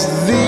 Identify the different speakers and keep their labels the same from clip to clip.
Speaker 1: It's the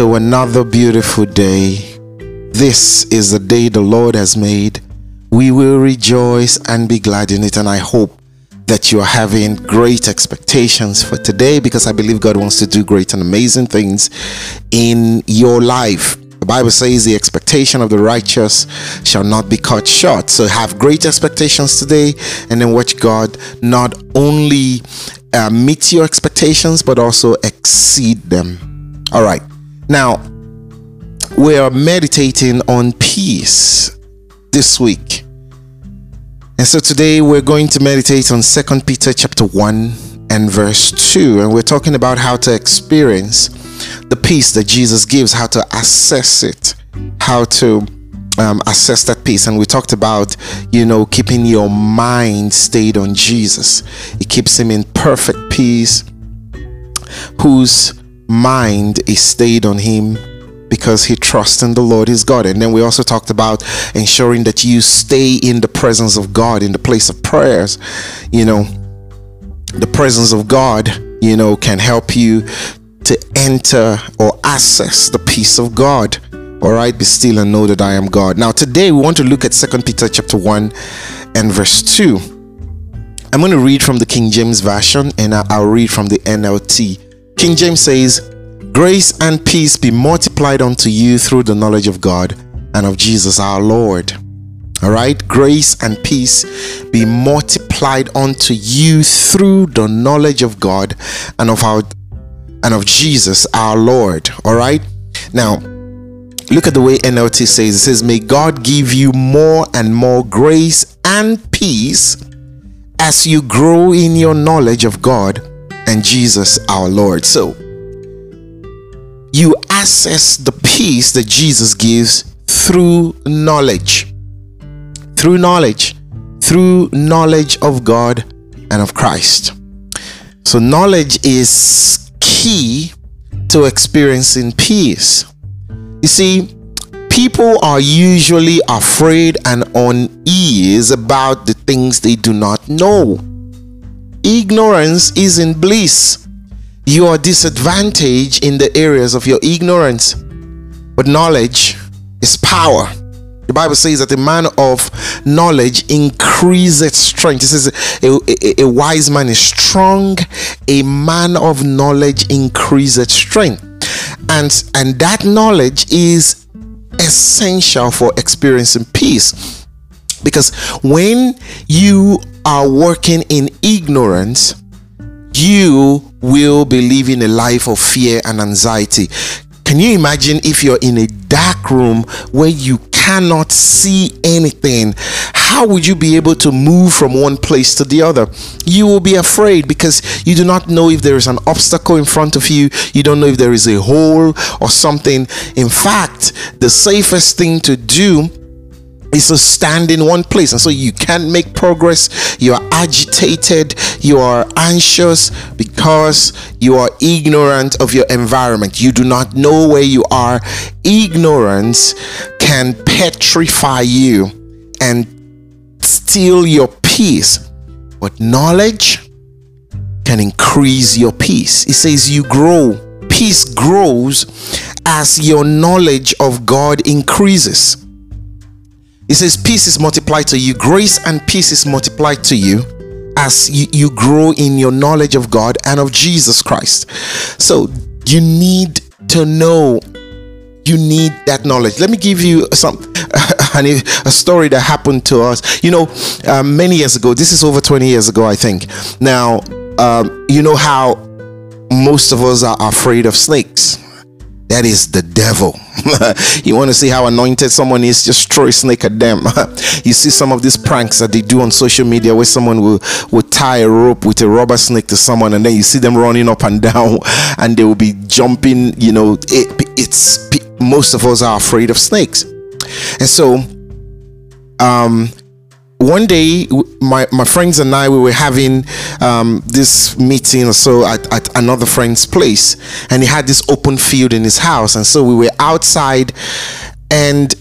Speaker 1: to another beautiful day. This is the day the Lord has made. We will rejoice and be glad in it, and I hope that you are having great expectations for today because I believe God wants to do great and amazing things in your life. The Bible says the expectation of the righteous shall not be cut short. So have great expectations today and then watch God not only uh, meet your expectations but also exceed them. All right. Now, we are meditating on peace this week. And so today we're going to meditate on Second Peter chapter 1 and verse 2 and we're talking about how to experience the peace that Jesus gives, how to assess it, how to um, assess that peace. And we talked about, you know, keeping your mind stayed on Jesus. It keeps him in perfect peace, whose mind is stayed on him because he trusts in the Lord his God. And then we also talked about ensuring that you stay in the presence of God in the place of prayers. You know, the presence of God, you know, can help you to enter or access the peace of God. All right, be still and know that I am God. Now, today we want to look at Second Peter chapter 1 and verse 2. I'm going to read from the King James Version and I'll read from the NLT. King James says, Grace and peace be multiplied unto you through the knowledge of God and of Jesus our Lord. All right, grace and peace be multiplied unto you through the knowledge of God and of our and of Jesus our Lord. All right, now look at the way NLT says it says, May God give you more and more grace and peace as you grow in your knowledge of God and Jesus our Lord. So, you access the peace that Jesus gives through knowledge. Through knowledge. Through knowledge of God and of Christ. So, knowledge is key to experiencing peace. You see, people are usually afraid and unease about the things they do not know. Ignorance isn't bliss. You are disadvantaged in the areas of your ignorance, but knowledge is power. The Bible says that a man of knowledge increases strength. It says a, a, a, wise man is strong, a man of knowledge increases strength. And, and that knowledge is essential for experiencing peace. Because when you are working in ignorance, you will be living a life of fear and anxiety. Can you imagine if you're in a dark room where you cannot see anything? How would you be able to move from one place to the other? You will be afraid because you do not know if there is an obstacle in front of you, you don't know if there is a hole or something. In fact, the safest thing to do is to stand in one place. And so you can't make progress. You are agitated. You are anxious because you are ignorant of your environment. You do not know where you are. Ignorance can petrify you and steal your peace. But knowledge can increase your peace. It says you grow. Peace grows as your knowledge of god increases it says, Peace is multiplied to you, grace and peace is multiplied to you as you, you grow in your knowledge of God and of Jesus Christ. So you need to know you need that knowledge. Let me give you some a story that happened to us. You know, uh, many years ago. This is over 20 years ago, I think. Now, um, you know how most of us are afraid of snakes. That is the devil. you want to see how anointed someone is? Just throw a snake at them. you see some of these pranks that they do on social media where someone will, will tie a rope with a rubber snake to someone and then you see them running up and down and they will be jumping. You know, it, it's most of us are afraid of snakes. And so, um, one day, my, my friends and I, we were having um, this meeting or so at, at another friend's place, and he had this open field in his house. And so we were outside, and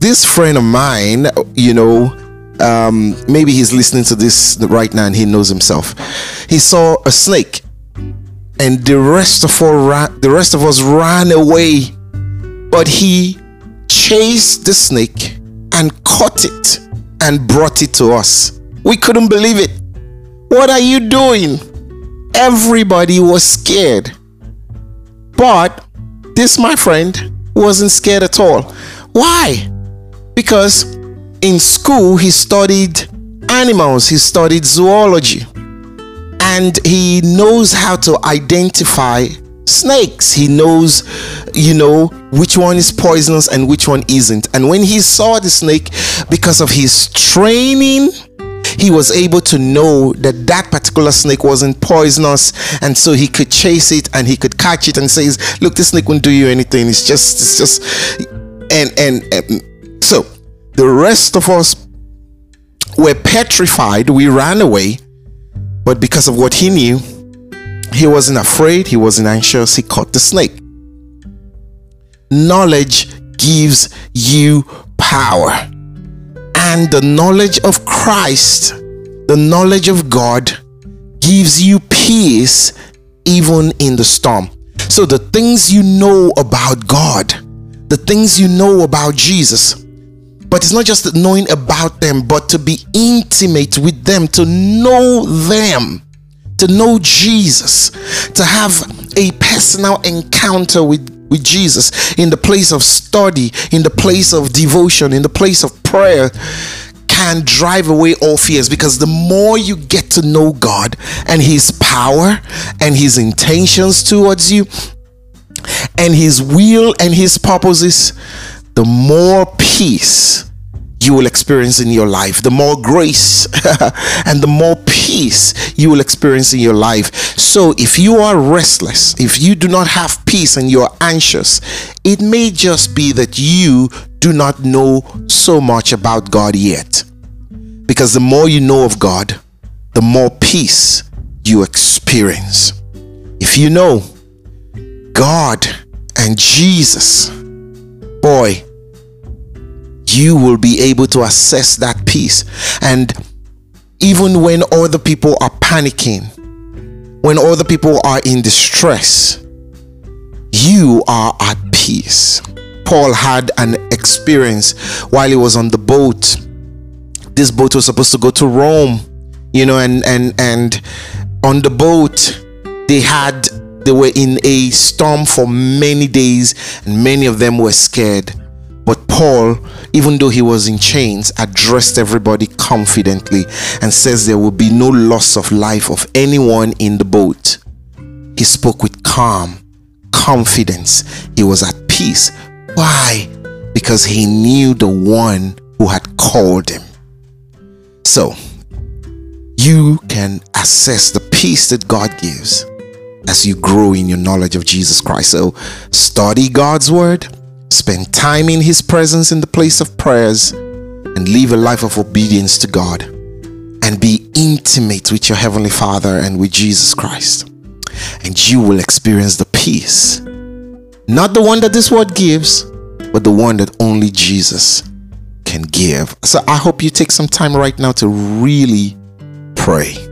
Speaker 1: this friend of mine, you know, um, maybe he's listening to this right now and he knows himself. He saw a snake, and the rest of all ran, the rest of us ran away, but he chased the snake and caught it and brought it to us. We couldn't believe it. What are you doing? Everybody was scared. But this, my friend, wasn't scared at all. Why? Because in school he studied animals, he studied zoology, and he knows how to identify snakes. He knows, you know, which one is poisonous and which one isn't. And when he saw the snake, because of his training, he was able to know that that particular snake wasn't poisonous and so he could chase it and he could catch it and says look this snake won't do you anything it's just it's just and and, and so the rest of us were petrified we ran away but because of what he knew he wasn't afraid, he wasn't anxious, he caught the snake. Knowledge gives you power. And the knowledge of Christ, the knowledge of God, gives you peace even in the storm. So, the things you know about God, the things you know about Jesus, but it's not just knowing about them, but to be intimate with them, to know them to know Jesus, to have a personal encounter with, with Jesus in the place of study, in the place of devotion, in the place of prayer can drive away all fears. Because the more you get to know God and His power and His intentions towards you and His will and His purposes, the more peace you will experience in your life, the more grace and the more peace you will experience in your life. So, if you are restless, if you do not have peace and you're anxious, it may just be that you do not know so much about God yet. Because the more you know of God, the more peace you experience. If you know God and Jesus, boy, you will be able to assess that peace. And even when other people are panicking, when other people are in distress, you are at peace. Paul had an experience while he was on the boat. This boat was supposed to go to Rome, you know, and and and on the boat they had they were in a storm for many days and many of them were scared but Paul, even though he was in chains, addressed everybody confidently and says there will be no loss of life of anyone in the boat. He spoke with calm, confidence. He was at peace. Why? Because he knew the one who had called him. So, you can assess the peace that God gives as you grow in your knowledge of Jesus Christ. So, study God's word Spend time in His presence in the place of prayers and live a life of obedience to God and be intimate with your Heavenly Father and with Jesus Christ. And you will experience the peace, not the one that this world gives, but the one that only Jesus can give. So I hope you take some time right now to really pray.